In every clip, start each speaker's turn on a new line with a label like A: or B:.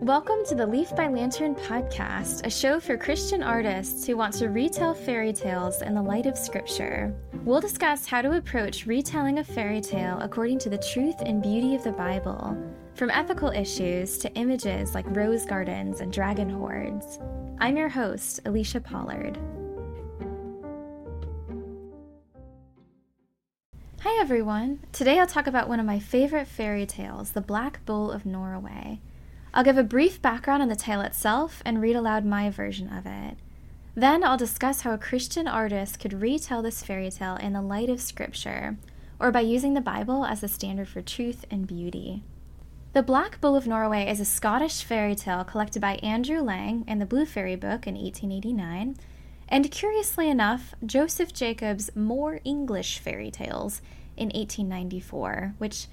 A: Welcome to the Leaf by Lantern podcast, a show for Christian artists who want to retell fairy tales in the light of Scripture. We'll discuss how to approach retelling a fairy tale according to the truth and beauty of the Bible, from ethical issues to images like rose gardens and dragon hoards. I'm your host, Alicia Pollard. Hi everyone! Today I'll talk about one of my favorite fairy tales, The Black Bull of Norroway. I'll give a brief background on the tale itself and read aloud my version of it. Then I'll discuss how a Christian artist could retell this fairy tale in the light of Scripture, or by using the Bible as a standard for truth and beauty. The Black Bull of Norroway is a Scottish fairy tale collected by Andrew Lang in the Blue Fairy Book in 1889, and curiously enough, Joseph Jacobs' More English Fairy Tales in 1894, which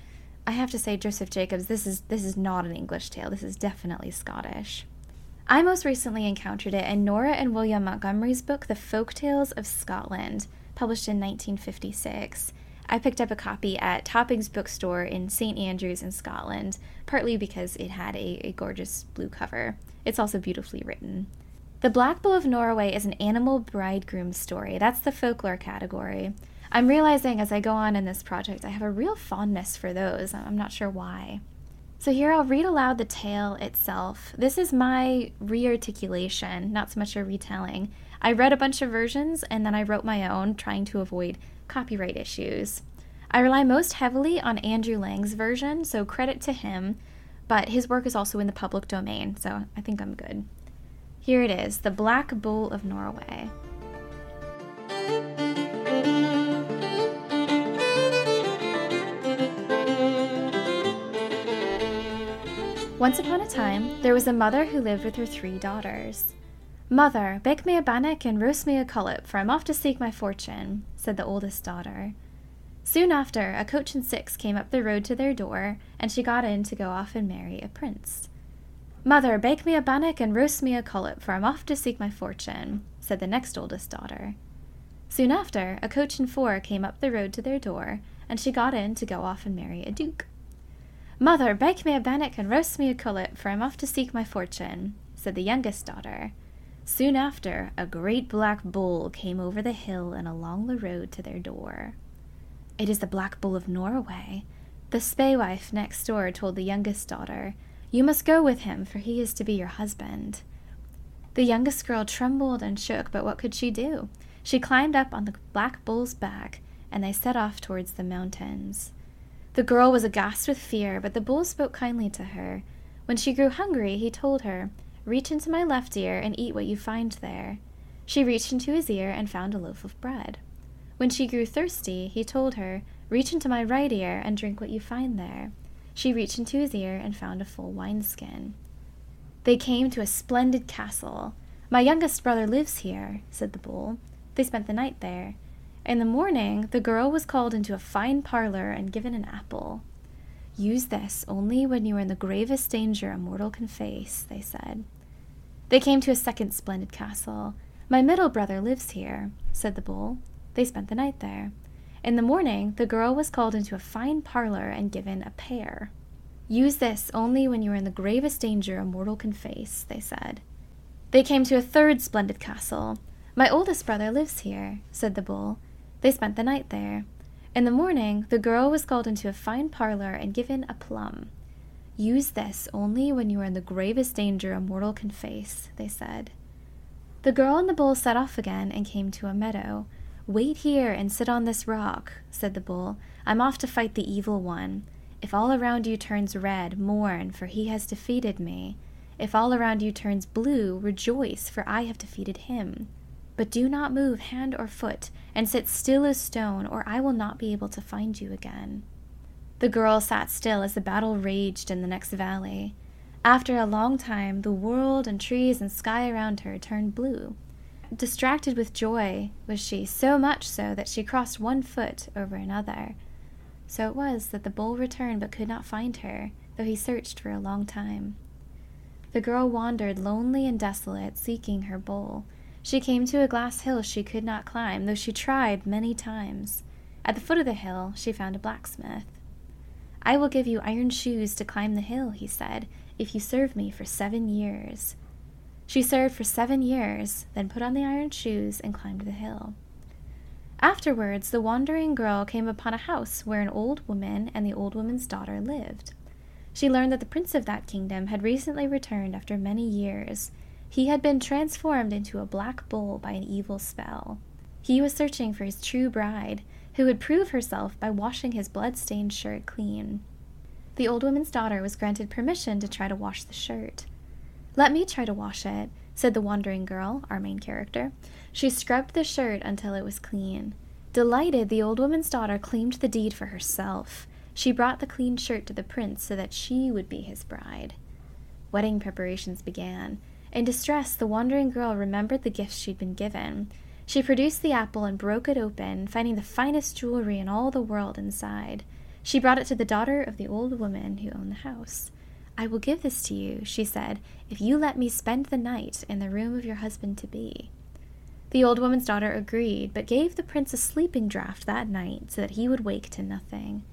A: I have to say, Joseph Jacobs, this is this is not an English tale. This is definitely Scottish. I most recently encountered it in Norah and William Montgomerie's book, The Folk Tales of Scotland, published in 1956. I picked up a copy at Topping's bookstore in St. Andrews in Scotland, partly because it had a, a gorgeous blue cover. It's also beautifully written. The Black Bull of Norroway is an animal bridegroom story. That's the folklore category. I'm realizing as I go on in this project, I have a real fondness for those. I'm not sure why. So here I'll read aloud the tale itself. This is my rearticulation, not so much a retelling. I read a bunch of versions and then I wrote my own, trying to avoid copyright issues. I rely most heavily on Andrew Lang's version, so credit to him, but his work is also in the public domain, so I think I'm good. Here it is The Black Bull of Norroway. Once upon a time, there was a mother who lived with her three daughters. Mother, bake me a bannock and roast me a collop, for I'm off to seek my fortune, said the oldest daughter. Soon after, a coach and six came up the road to their door, and she got in to go off and marry a prince. Mother, bake me a bannock and roast me a collop, for I'm off to seek my fortune, said the next oldest daughter. Soon after, a coach and four came up the road to their door, and she got in to go off and marry a duke. Mother, bake me a bannock and roast me a collop, for I'm off to seek my fortune, said the youngest daughter. Soon after, a great black bull came over the hill and along the road to their door. It is the Black Bull of Norroway. The spaewife next door told the youngest daughter, You must go with him, for he is to be your husband. The youngest girl trembled and shook, but what could she do? She climbed up on the black bull's back, and they set off towards the mountains. The girl was aghast with fear, but the bull spoke kindly to her. When she grew hungry, he told her, Reach into my left ear and eat what you find there. She reached into his ear and found a loaf of bread. When she grew thirsty, he told her, Reach into my right ear and drink what you find there. She reached into his ear and found a full wineskin. They came to a splendid castle. My youngest brother lives here, said the bull. They spent the night there. In the morning, the girl was called into a fine parlor and given an apple. Use this only when you are in the gravest danger a mortal can face, they said. They came to a second splendid castle. My middle brother lives here, said the bull. They spent the night there. In the morning, the girl was called into a fine parlor and given a pear. Use this only when you are in the gravest danger a mortal can face, they said. They came to a third splendid castle. My oldest brother lives here, said the bull. They spent the night there. In the morning, the girl was called into a fine parlor and given a plum. Use this only when you are in the gravest danger a mortal can face, they said. The girl and the bull set off again and came to a meadow. Wait here and sit on this rock, said the bull. I'm off to fight the evil one. If all around you turns red, mourn, for he has defeated me. If all around you turns blue, rejoice, for I have defeated him. But do not move hand or foot, and sit still as stone, or I will not be able to find you again. The girl sat still as the battle raged in the next valley. After a long time, the world and trees and sky around her turned blue. Distracted with joy was she, so much so that she crossed one foot over another. So it was that the bull returned but could not find her, though he searched for a long time. The girl wandered lonely and desolate, seeking her bull. She came to a glass hill she could not climb, though she tried many times. At the foot of the hill, she found a blacksmith. I will give you iron shoes to climb the hill, he said, if you serve me for seven years. She served for seven years, then put on the iron shoes and climbed the hill. Afterwards, the wandering girl came upon a house where an old woman and the old woman's daughter lived. She learned that the prince of that kingdom had recently returned after many years. He had been transformed into a black bull by an evil spell. He was searching for his true bride, who would prove herself by washing his blood-stained shirt clean. The old woman's daughter was granted permission to try to wash the shirt. Let me try to wash it, said the wandering girl, our main character. She scrubbed the shirt until it was clean. Delighted, the old woman's daughter claimed the deed for herself. She brought the clean shirt to the prince so that she would be his bride. Wedding preparations began. In distress, the wandering girl remembered the gifts she'd been given. She produced the apple and broke it open, finding the finest jewelry in all the world inside. She brought it to the daughter of the old woman who owned the house. I will give this to you, she said, if you let me spend the night in the room of your husband to be. The old woman's daughter agreed, but gave the prince a sleeping draught that night so that he would wake to nothing.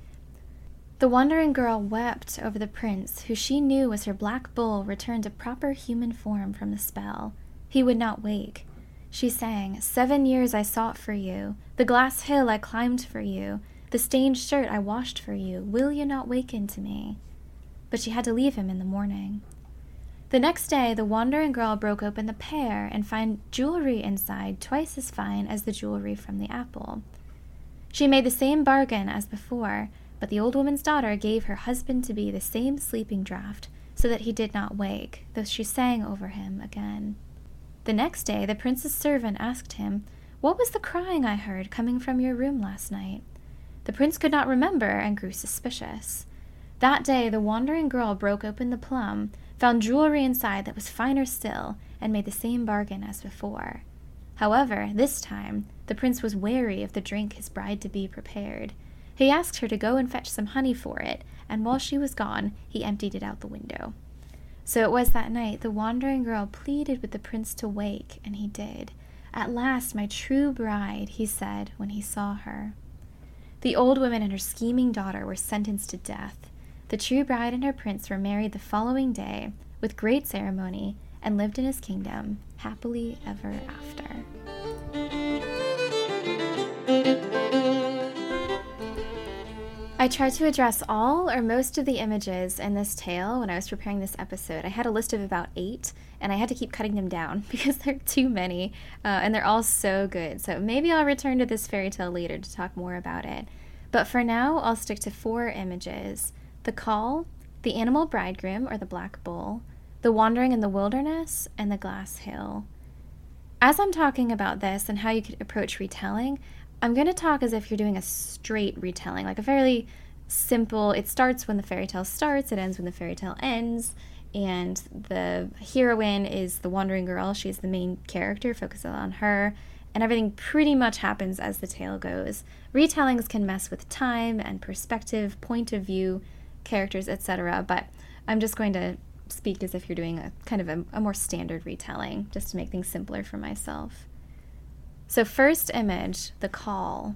A: The wandering girl wept over the prince, who she knew was her black bull returned to proper human form from the spell. He would not wake. She sang, Seven years I sought for you, the glass hill I climbed for you, the stained shirt I washed for you. Will you not waken to me? But she had to leave him in the morning. The next day, the wandering girl broke open the pear and found jewelry inside twice as fine as the jewelry from the apple. She made the same bargain as before, but the old woman's daughter gave her husband to be the same sleeping draught, so that he did not wake, though she sang over him again. The next day, the prince's servant asked him, What was the crying I heard coming from your room last night? The prince could not remember and grew suspicious. That day, the wandering girl broke open the plum found jewelry inside that was finer still, and made the same bargain as before. However, this time, the prince was wary of the drink his bride to be prepared. He asked her to go and fetch some honey for it, and while she was gone, he emptied it out the window. So it was that night the wandering girl pleaded with the prince to wake, and he did. At last, my true bride, he said when he saw her. The old woman and her scheming daughter were sentenced to death. The true bride and her prince were married the following day with great ceremony and lived in his kingdom happily ever after. I tried to address all or most of the images in this tale when I was preparing this episode. I had a list of about eight, and I had to keep cutting them down because there are too many, uh, and they're all so good. So maybe I'll return to this fairy tale later to talk more about it. But for now, I'll stick to four images the call, the animal bridegroom or the black bull, the wandering in the wilderness, and the glass hill. As I'm talking about this and how you could approach retelling, I'm going to talk as if you're doing a straight retelling, like a fairly simple, it starts when the fairy tale starts, it ends when the fairy tale ends, and the heroine is the wandering girl. She's the main character, focuses on her, and everything pretty much happens as the tale goes. Retellings can mess with time and perspective, point of view, characters, etc. But I'm just going to speak as if you're doing a kind of a, a more standard retelling, just to make things simpler for myself. So, first image, the call.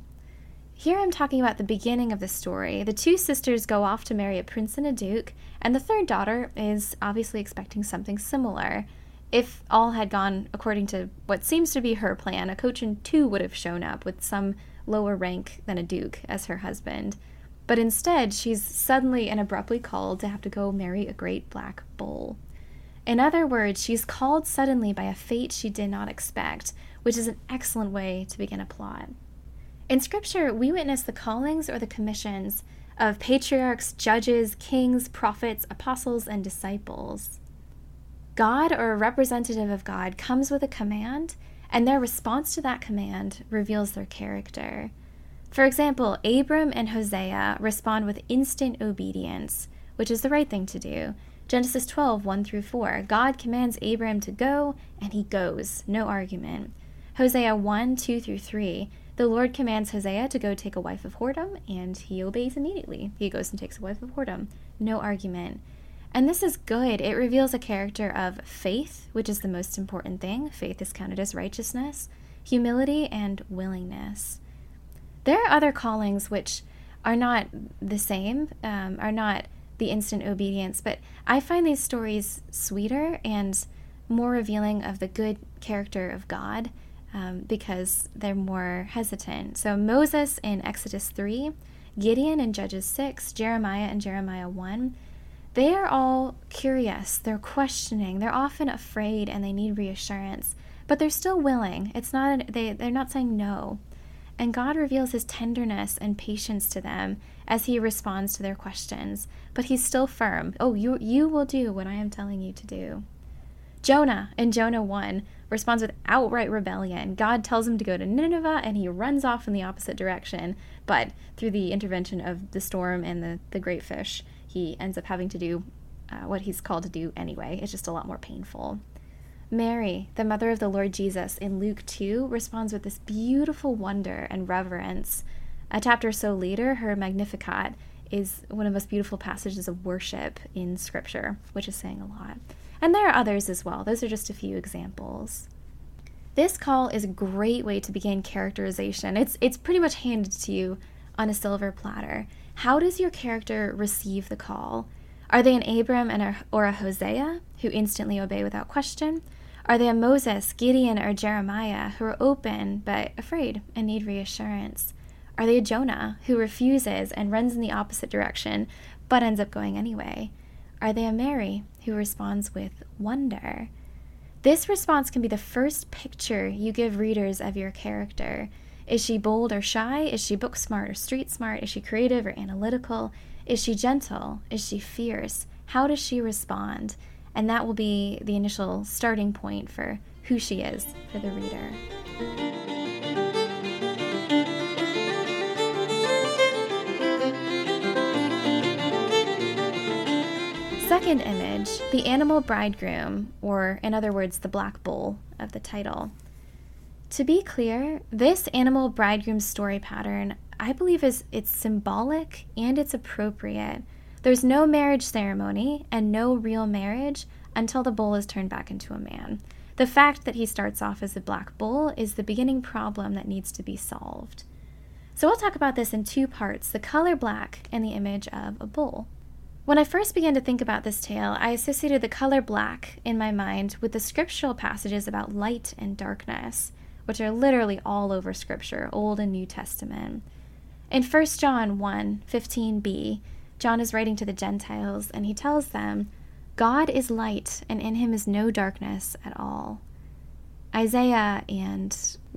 A: Here I'm talking about the beginning of the story. The two sisters go off to marry a prince and a duke, and the third daughter is obviously expecting something similar. If all had gone according to what seems to be her plan, a Cochin too would have shown up with some lower rank than a duke as her husband. But instead, she's suddenly and abruptly called to have to go marry a great black bull. In other words, she's called suddenly by a fate she did not expect, which is an excellent way to begin a plot. In Scripture, we witness the callings or the commissions of patriarchs, judges, kings, prophets, apostles, and disciples. God or a representative of God comes with a command, and their response to that command reveals their character. For example, Abram and Hosea respond with instant obedience, which is the right thing to do. Genesis 12, 1 through 4. God commands Abram to go, and he goes. No argument. Hosea 1, 2 through 3. The Lord commands Hosea to go take a wife of whoredom, and he obeys immediately. He goes and takes a wife of whoredom. No argument. And this is good. It reveals a character of faith, which is the most important thing. Faith is counted as righteousness, humility, and willingness. There are other callings which are not the same, um, are not the instant obedience. But I find these stories sweeter and more revealing of the good character of God um, because they're more hesitant. So Moses in Exodus 3, Gideon in Judges 6, Jeremiah in Jeremiah 1, they are all curious, they're questioning, they're often afraid and they need reassurance, but they're still willing. It's not they they're not saying no. And God reveals his tenderness and patience to them as he responds to their questions, but he's still firm. Oh, you you will do what I am telling you to do. Jonah in Jonah 1 responds with outright rebellion. God tells him to go to Nineveh and he runs off in the opposite direction, but through the intervention of the storm and the, the great fish, he ends up having to do uh, what he's called to do anyway. It's just a lot more painful. Mary, the mother of the Lord Jesus, in Luke 2, responds with this beautiful wonder and reverence. A chapter or so later, her Magnificat is one of the most beautiful passages of worship in Scripture, which is saying a lot. And there are others as well. Those are just a few examples. This call is a great way to begin characterization. It's it's pretty much handed to you on a silver platter. How does your character receive the call? Are they an Abram and a, or a Hosea who instantly obey without question? Are they a Moses, Gideon, or Jeremiah who are open but afraid and need reassurance? Are they a Jonah who refuses and runs in the opposite direction but ends up going anyway? Are they a Mary who responds with wonder? This response can be the first picture you give readers of your character. Is she bold or shy? Is she book smart or street smart? Is she creative or analytical? Is she gentle? Is she fierce? How does she respond? And that will be the initial starting point for who she is for the reader. Second image, the animal bridegroom, or in other words, the black bull of the title. To be clear, this animal bridegroom story pattern, I believe is it's symbolic and it's appropriate. There's no marriage ceremony and no real marriage until the bull is turned back into a man. The fact that he starts off as a black bull is the beginning problem that needs to be solved. So I'll talk about this in two parts the color black and the image of a bull. When I first began to think about this tale, I associated the color black in my mind with the scriptural passages about light and darkness which are literally all over Scripture, Old and New Testament. In 1 John 1 15b, John is writing to the Gentiles and he tells them, God is light, and in him is no darkness at all. Isaiah and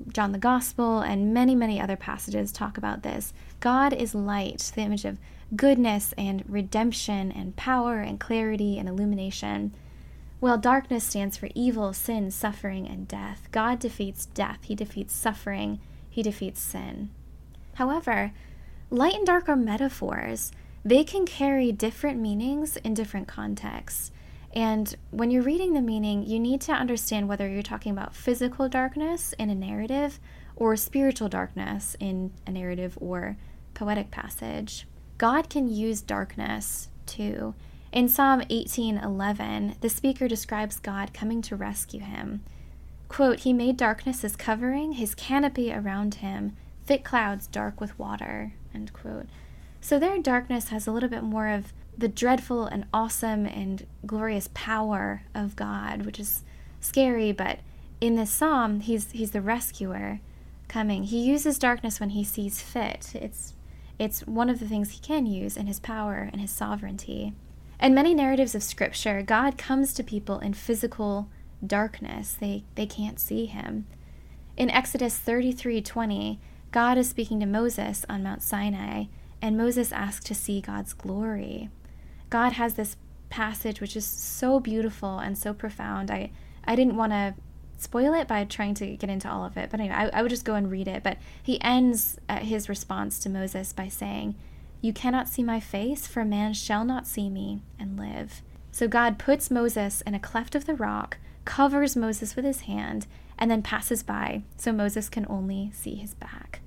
A: John the Gospel and many, many other passages talk about this. God is light, the image of goodness and redemption and power and clarity and illumination. Well, darkness stands for evil, sin, suffering, and death. God defeats death, He defeats suffering, He defeats sin. However, light and dark are metaphors. They can carry different meanings in different contexts. And when you're reading the meaning, you need to understand whether you're talking about physical darkness in a narrative or spiritual darkness in a narrative or poetic passage. God can use darkness too in Psalm 18:11, the speaker describes God coming to rescue him. Quote, "He made darkness his covering, his canopy around him, thick clouds dark with water." End quote. So their darkness has a little bit more of the dreadful and awesome and glorious power of God, which is scary, but in this psalm, he's he's the rescuer coming. He uses darkness when he sees fit. It's it's one of the things he can use in his power and his sovereignty. In many narratives of Scripture, God comes to people in physical darkness. They, they can't see him. In Exodus 33:20, God is speaking to Moses on Mount Sinai, and Moses asks to see God's glory. God has this passage which is so beautiful and so profound. I, I didn't want to spoil it by trying to get into all of it, but anyway, I, I would just go and read it. But he ends uh, his response to Moses by saying, you cannot see my face, for man shall not see me and live. So God puts Moses in a cleft of the rock, covers Moses with his hand, and then passes by, so Moses can only see his back.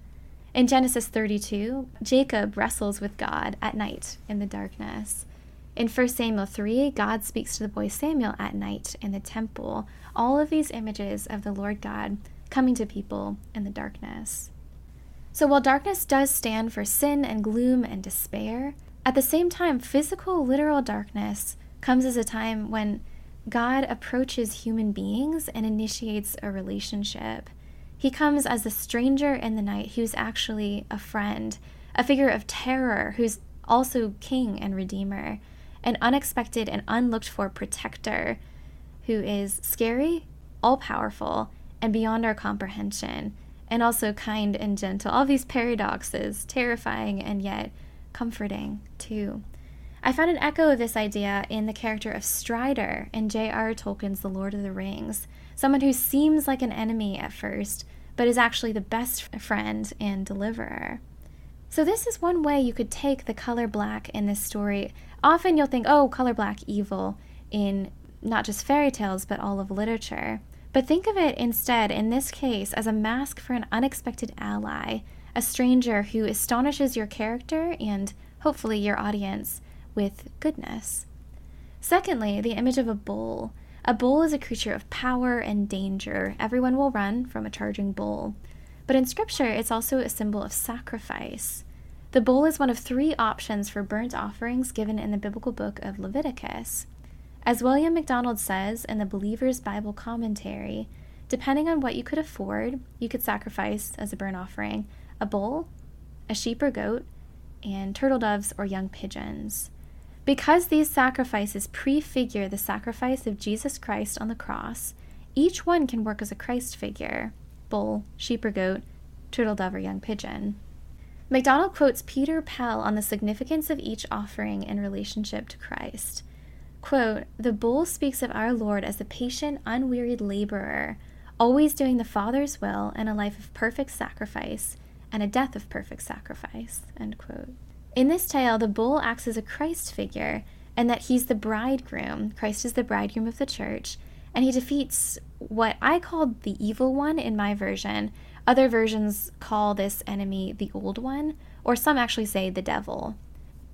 A: In Genesis 32, Jacob wrestles with God at night in the darkness. In 1 Samuel 3, God speaks to the boy Samuel at night in the temple. All of these images of the Lord God coming to people in the darkness. So while darkness does stand for sin and gloom and despair, At the same time, physical, literal darkness comes as a time when God approaches human beings and initiates a relationship. He comes as a stranger in the night who's actually a friend, a figure of terror who's also king and redeemer, an unexpected and unlooked for protector who is scary, all powerful, and beyond our comprehension, and also kind and gentle. All these paradoxes, terrifying and yet comforting too. I found an echo of this idea in the character of Strider in J.R.R. Tolkien's The Lord of the Rings, someone who seems like an enemy at first, but is actually the best friend and deliverer. So, this is one way you could take the color black in this story. Often you'll think, oh, color black evil in not just fairy tales, but all of literature. But think of it instead, in this case, as a mask for an unexpected ally, a stranger who astonishes your character and hopefully your audience with goodness. Secondly, the image of a bull. A bull is a creature of power and danger. Everyone will run from a charging bull. But in Scripture, it's also a symbol of sacrifice. The bull is one of three options for burnt offerings given in the biblical book of Leviticus. As William MacDonald says in the Believer's Bible Commentary, depending on what you could afford, you could sacrifice as a burnt offering a bull, a sheep or goat, and turtle doves or young pigeons. Because these sacrifices prefigure the sacrifice of Jesus Christ on the cross, each one can work as a Christ figure bull, sheep or goat, turtle dove or young pigeon. MacDonald quotes Peter Pell on the significance of each offering in relationship to Christ. Quote, the bull speaks of our Lord as a patient, unwearied laborer, always doing the Father's will and a life of perfect sacrifice and a death of perfect sacrifice. End quote. In this tale, the bull acts as a Christ figure, and that he's the bridegroom. Christ is the bridegroom of the church, and he defeats what I called the evil one in my version. Other versions call this enemy the old one, or some actually say the devil.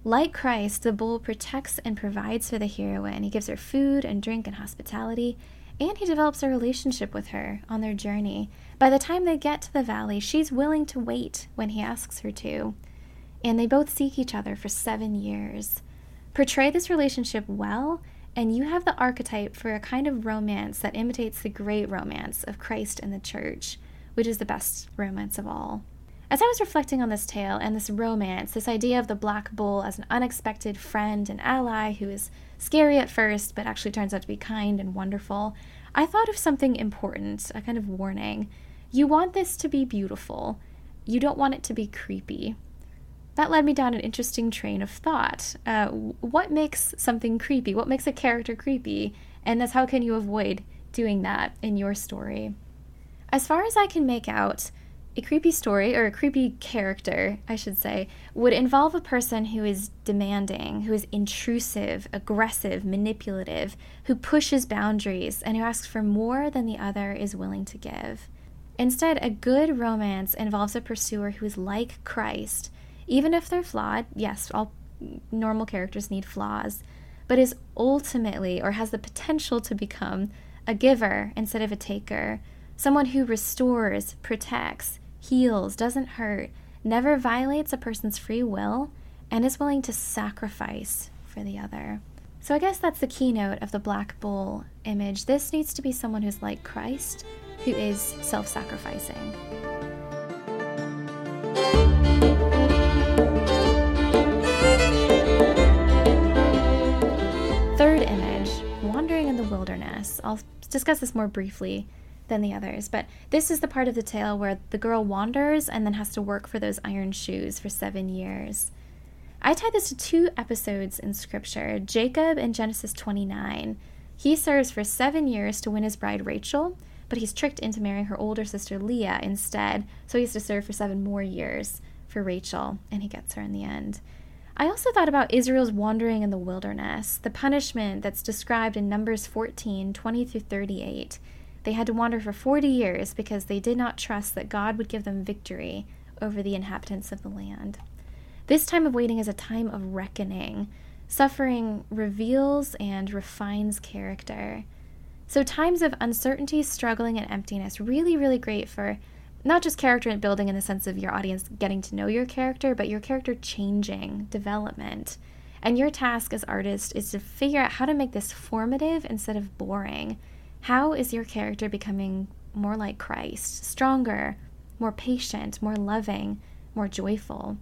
A: Like Christ, the bull protects and provides for the heroine. He gives her food and drink and hospitality, and he develops a relationship with her on their journey. By the time they get to the valley, she's willing to wait when he asks her to. And they both seek each other for seven years. Portray this relationship well, and you have the archetype for a kind of romance that imitates the great romance of Christ and the church, which is the best romance of all. As I was reflecting on this tale and this romance, this idea of the Black Bull as an unexpected friend and ally who is scary at first but actually turns out to be kind and wonderful, I thought of something important, a kind of warning. You want this to be beautiful, you don't want it to be creepy. That led me down an interesting train of thought. Uh, what makes something creepy? What makes a character creepy? And that's how can you avoid doing that in your story? As far as I can make out, a creepy story, or a creepy character, I should say, would involve a person who is demanding, who is intrusive, aggressive, manipulative, who pushes boundaries, and who asks for more than the other is willing to give. Instead, a good romance involves a pursuer who is like Christ, even if they're flawed. Yes, all normal characters need flaws, but is ultimately, or has the potential to become, a giver instead of a taker someone who restores, protects, heals, doesn't hurt, never violates a person's free will, and is willing to sacrifice for the other. So I guess that's the keynote of the black bull image. This needs to be someone who's like Christ, who is self sacrificing. The wilderness. I'll discuss this more briefly than the others. But this is the part of the tale where the girl wanders and then has to work for those iron shoes for seven years. I tied this to two episodes in Scripture Jacob in Genesis 29. He serves for seven years to win his bride Rachel, but he's tricked into marrying her older sister Leah instead, so he has to serve for seven more years for Rachel, and he gets her in the end. I also thought about Israel's wandering in the wilderness, the punishment that's described in Numbers 14 20 through 38. They had to wander for 40 years because they did not trust that God would give them victory over the inhabitants of the land. This time of waiting is a time of reckoning. Suffering reveals and refines character. So, times of uncertainty, struggling, and emptiness, really, really great for not just character building in the sense of your audience getting to know your character, but your character changing, development. And your task as artist is to figure out how to make this formative instead of boring. How is your character becoming more like Christ, stronger, more patient, more loving, more joyful?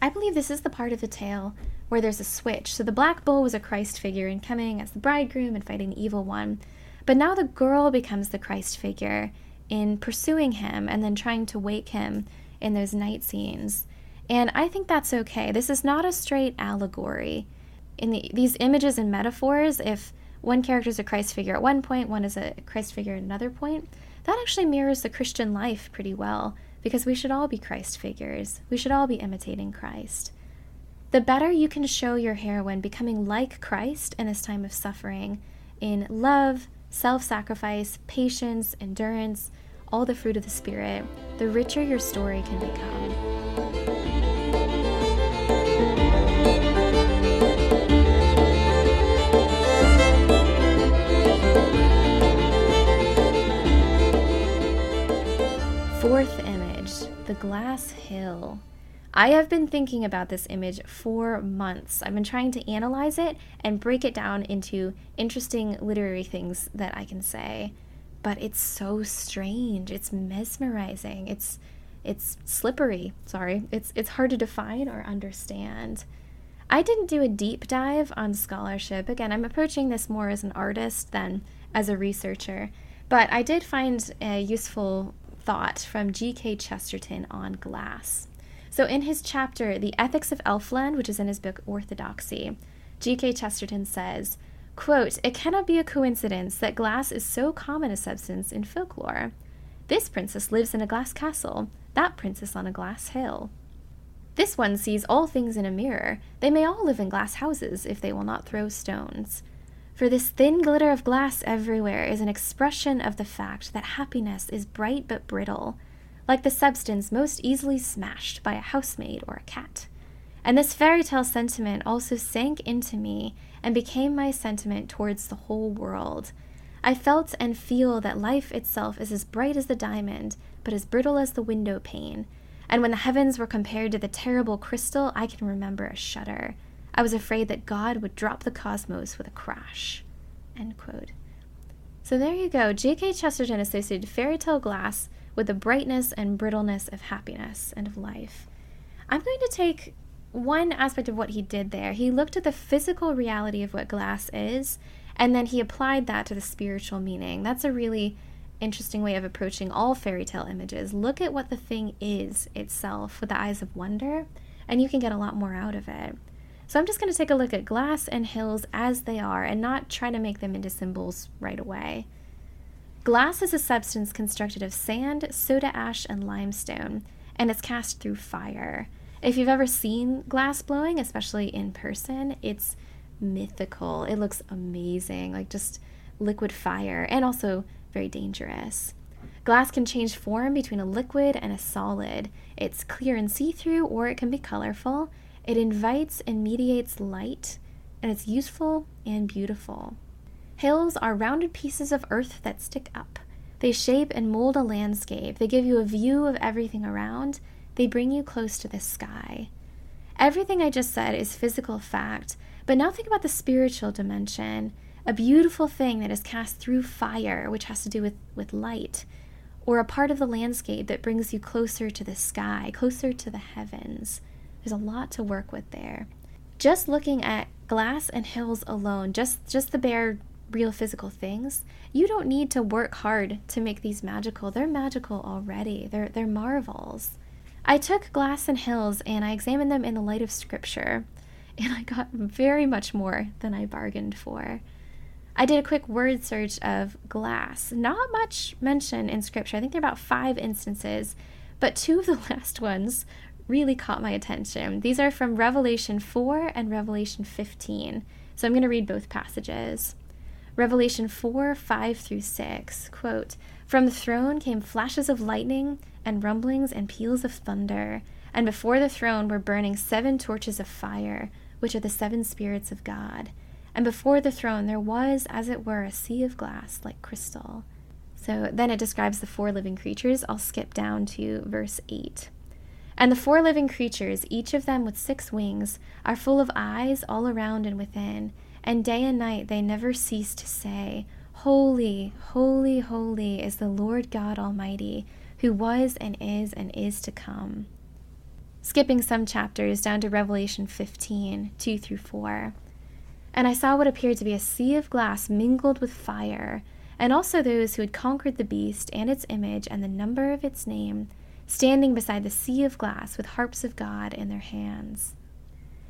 A: I believe this is the part of the tale where there's a switch. So the black bull was a Christ figure in coming as the bridegroom and fighting the evil one. But now the girl becomes the Christ figure in pursuing him and then trying to wake him in those night scenes. And I think that's okay. This is not a straight allegory. In the, these images and metaphors, if one character is a Christ figure at one point, one is a Christ figure at another point, that actually mirrors the Christian life pretty well because we should all be Christ figures. We should all be imitating Christ. The better you can show your heroine becoming like Christ in this time of suffering, in love, self sacrifice, patience, endurance, all the fruit of the Spirit, the richer your story can become. Fourth image, the glass hill. I have been thinking about this image for months. I've been trying to analyze it and break it down into interesting literary things that I can say. But it's so strange. It's mesmerizing. It's it's slippery. Sorry. It's it's hard to define or understand. I didn't do a deep dive on scholarship. Again, I'm approaching this more as an artist than as a researcher. But I did find a useful thought from G.K. Chesterton on glass. So, in his chapter, The Ethics of Elfland, which is in his book Orthodoxy, G.K. Chesterton says, quote, It cannot be a coincidence that glass is so common a substance in folklore. This princess lives in a glass castle, that princess on a glass hill. This one sees all things in a mirror. They may all live in glass houses if they will not throw stones. For this thin glitter of glass everywhere is an expression of the fact that happiness is bright but brittle, like the substance most easily smashed by a housemaid or a cat. And this fairy tale sentiment also sank into me and became my sentiment towards the whole world. I felt and feel that life itself is as bright as the diamond, but as brittle as the window pane. And when the heavens were compared to the terrible crystal, I can remember a shudder. I was afraid that God would drop the cosmos with a crash. So there you go. J.K. Chesterton associated fairy tale glass with the brightness and brittleness of happiness and of life. I'm going to take one aspect of what he did there. He looked at the physical reality of what glass is, and then he applied that to the spiritual meaning. That's a really interesting way of approaching all fairy tale images. Look at what the thing is itself with the eyes of wonder, and you can get a lot more out of it. So I'm just going to take a look at glass and hills as they are and not try to make them into symbols right away. Glass is a substance constructed of sand, soda ash, and limestone, and it's cast through fire. If you've ever seen glass blowing, especially in person, it's mythical. It looks amazing, like just liquid fire, and also very dangerous. Glass can change form between a liquid and a solid. It's clear and see through, or it can be colorful. It invites and mediates light, and it's useful and beautiful. Hills are rounded pieces of earth that stick up. They shape and mold a landscape. They give you a view of everything around. They bring you close to the sky. Everything I just said is physical fact, but now think about the spiritual dimension a beautiful thing that is cast through fire, which has to do with, with light, or a part of the landscape that brings you closer to the sky, closer to the heavens. There's a lot to work with there. Just looking at glass and hills alone, just, just the bare real physical things, you don't need to work hard to make these magical. They're magical already. They're they're marvels. I took glass and hills and I examined them in the light of scripture, and I got very much more than I bargained for. I did a quick word search of glass. Not much mention in scripture. I think there are about five instances, but two of the last ones really caught my attention. These are from Revelation 4 and Revelation 15. So I'm going to read both passages. Revelation 4 5 through 6. Quote, From the throne came flashes of lightning, and rumblings and peals of thunder, and before the throne were burning seven torches of fire, which are the seven spirits of God. And before the throne there was, as it were, a sea of glass like crystal. So then it describes the four living creatures. I'll skip down to verse 8. And the four living creatures, each of them with six wings, are full of eyes all around and within, and day and night they never cease to say, Holy, holy, holy is the Lord God Almighty, who was and is and is to come. Skipping some chapters down to Revelation 15 2 through 4. And I saw what appeared to be a sea of glass mingled with fire, and also those who had conquered the beast and its image and the number of its name standing beside the sea of glass with harps of God in their hands.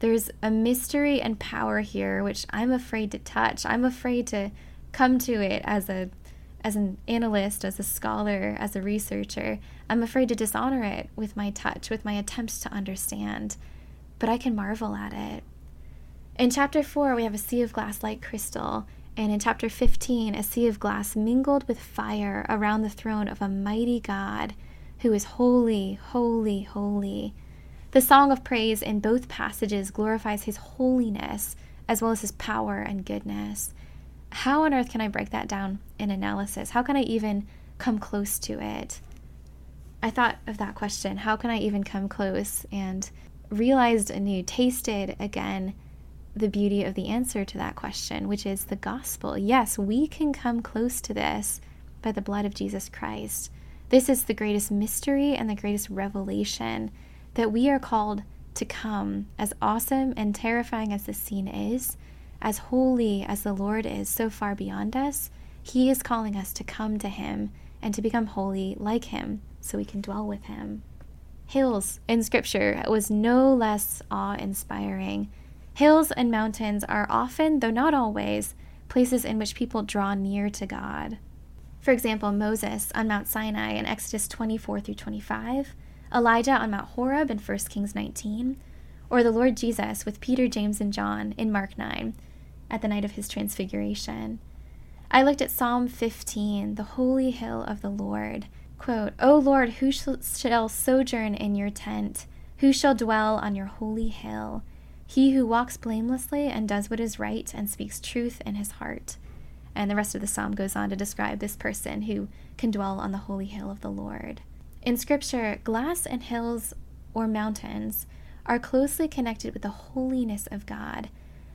A: There's a mystery and power here which I'm afraid to touch. I'm afraid to come to it as a as an analyst, as a scholar, as a researcher. I'm afraid to dishonor it with my touch, with my attempts to understand. But I can marvel at it. In chapter 4, we have a sea of glass like crystal, and in chapter 15, a sea of glass mingled with fire around the throne of a mighty God who is holy, holy, holy. The song of praise in both passages glorifies his holiness as well as his power and goodness. How on earth can I break that down in analysis? How can I even come close to it? I thought of that question how can I even come close? And realized anew, tasted again the beauty of the answer to that question, which is the gospel. Yes, we can come close to this by the blood of Jesus Christ. This is the greatest mystery and the greatest revelation that we are called to come, as awesome and terrifying as the scene is, as holy as the Lord is so far beyond us. He is calling us to come to Him and to become holy like Him so we can dwell with Him. Hills in Scripture was no less awe inspiring. Hills and mountains are often, though not always, places in which people draw near to God. For example, Moses on Mount Sinai in Exodus 24 through 25, Elijah on Mount Horeb in 1 Kings 19, or the Lord Jesus with Peter, James, and John in Mark 9 at the night of his transfiguration. I looked at Psalm 15, the holy hill of the Lord. Quote, O Lord, who shall sojourn in your tent? Who shall dwell on your holy hill? He who walks blamelessly and does what is right and speaks truth in his heart. And the rest of the psalm goes on to describe this person who can dwell on the holy hill of the Lord. In Scripture, glass and hills or mountains are closely connected with the holiness of God.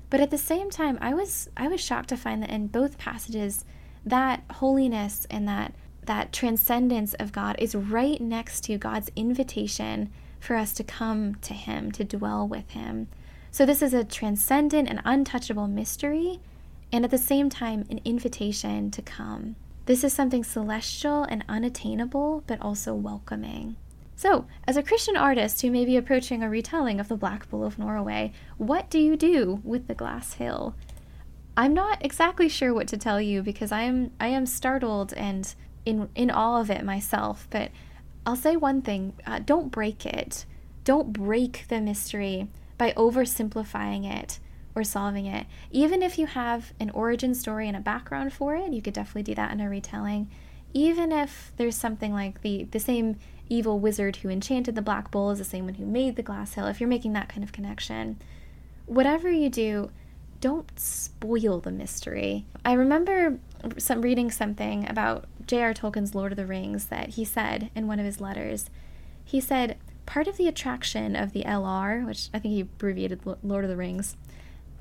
A: But at the same time, I was I was shocked to find that in both passages, that holiness and that that transcendence of God is right next to God's invitation for us to come to Him, to dwell with Him. So, this is a transcendent and untouchable mystery and at the same time, an invitation to come. This is something celestial and unattainable, but also welcoming. So, as a Christian artist who may be approaching a retelling of the Black Bull of Norroway, what do you do with the glass hill? I'm not exactly sure what to tell you because I am I am startled and in in awe of it myself. But I'll say one thing: uh, don't break it. Don't break the mystery by oversimplifying it or solving it. Even if you have an origin story and a background for it, you could definitely do that in a retelling. Even if there's something like the the same evil wizard who enchanted the black bull is the same one who made the glass hill, if you're making that kind of connection, whatever you do, don't spoil the mystery. I remember some reading something about J.R. Tolkien's Lord of the Rings that he said in one of his letters. He said, Part of the attraction of the LR, which I think he abbreviated Lord of the Rings,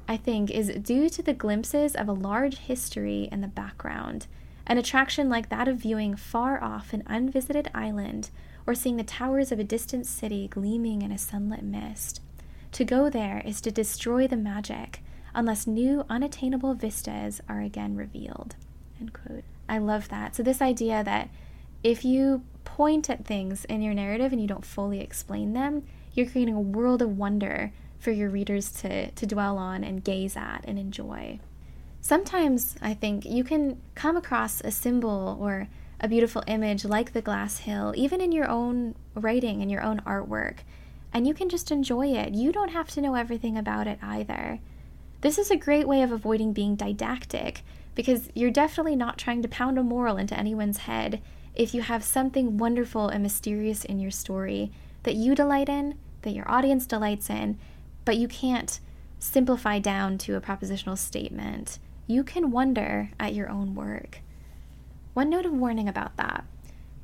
A: I think, is due to the glimpses of a large history in the background. An attraction like that of viewing far off an unvisited island or seeing the towers of a distant city gleaming in a sunlit mist. To go there is to destroy the magic unless new unattainable vistas are again revealed. I love that. So, this idea that if you point at things in your narrative and you don't fully explain them, you're creating a world of wonder for your readers to, to dwell on and gaze at and enjoy. Sometimes I think you can come across a symbol or a beautiful image like the glass hill, even in your own writing and your own artwork, and you can just enjoy it. You don't have to know everything about it either. This is a great way of avoiding being didactic because you're definitely not trying to pound a moral into anyone's head if you have something wonderful and mysterious in your story that you delight in, that your audience delights in, but you can't simplify down to a propositional statement. You can wonder at your own work. One note of warning about that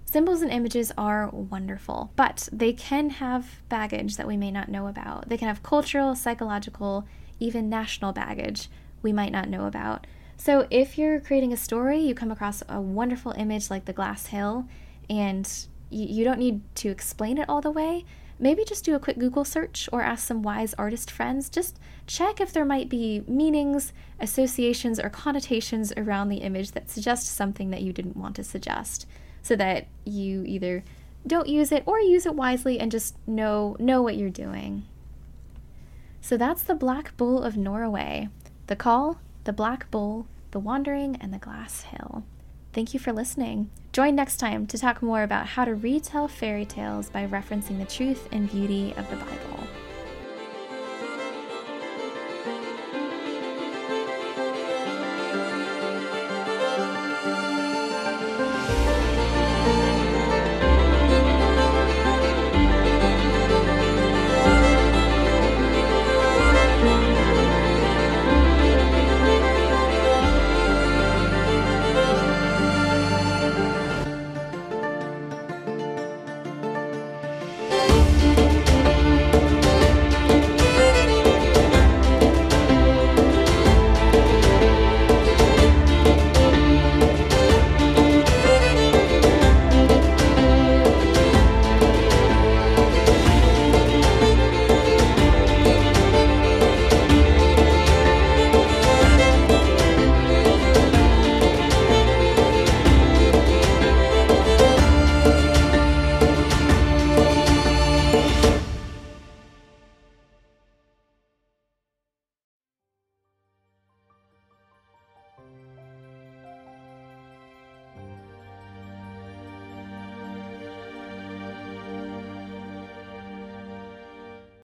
A: symbols and images are wonderful, but they can have baggage that we may not know about. They can have cultural, psychological, even national baggage we might not know about. So, if you're creating a story, you come across a wonderful image like the Glass Hill, and you, don't need to explain it all the way, maybe just do a quick Google search or ask some wise artist friends. Just check if there might be meanings, associations, or connotations around the image that suggest something that you didn't want to suggest, so that you either don't use it or use it wisely and just know know what you're doing. So that's the Black Bull of Norroway. The Call, the Black Bull, the Wandering, and the Glass Hill. Thank you for listening. Join next time to talk more about how to retell fairy tales by referencing the truth and beauty of the Bible.